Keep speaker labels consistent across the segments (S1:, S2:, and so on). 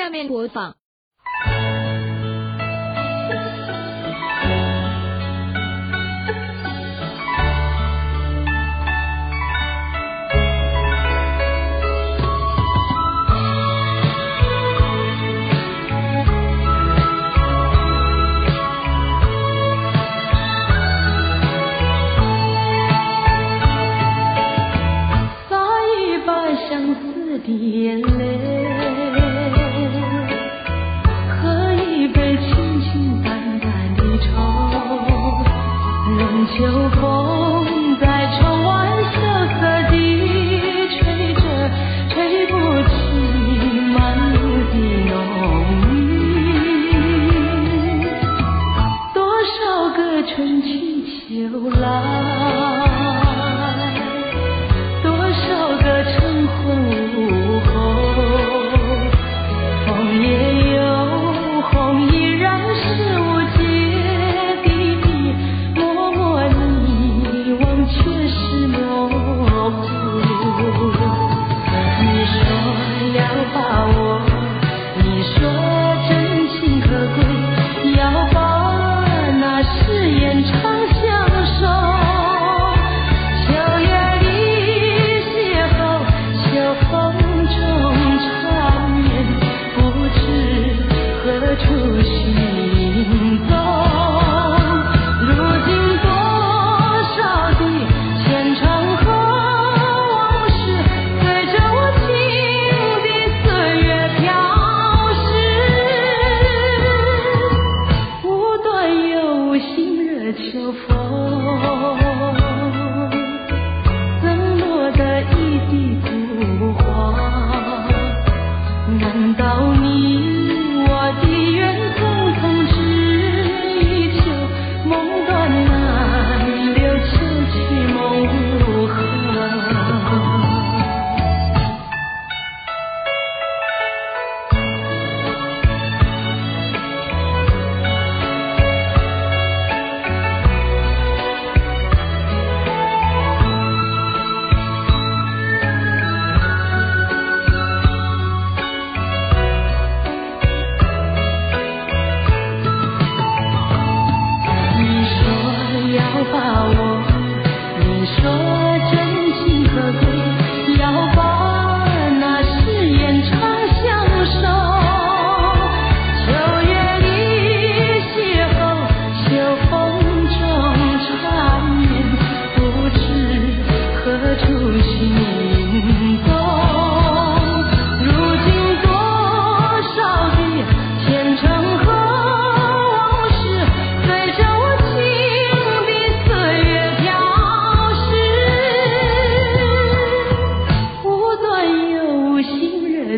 S1: 下面播放。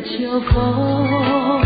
S2: 秋风，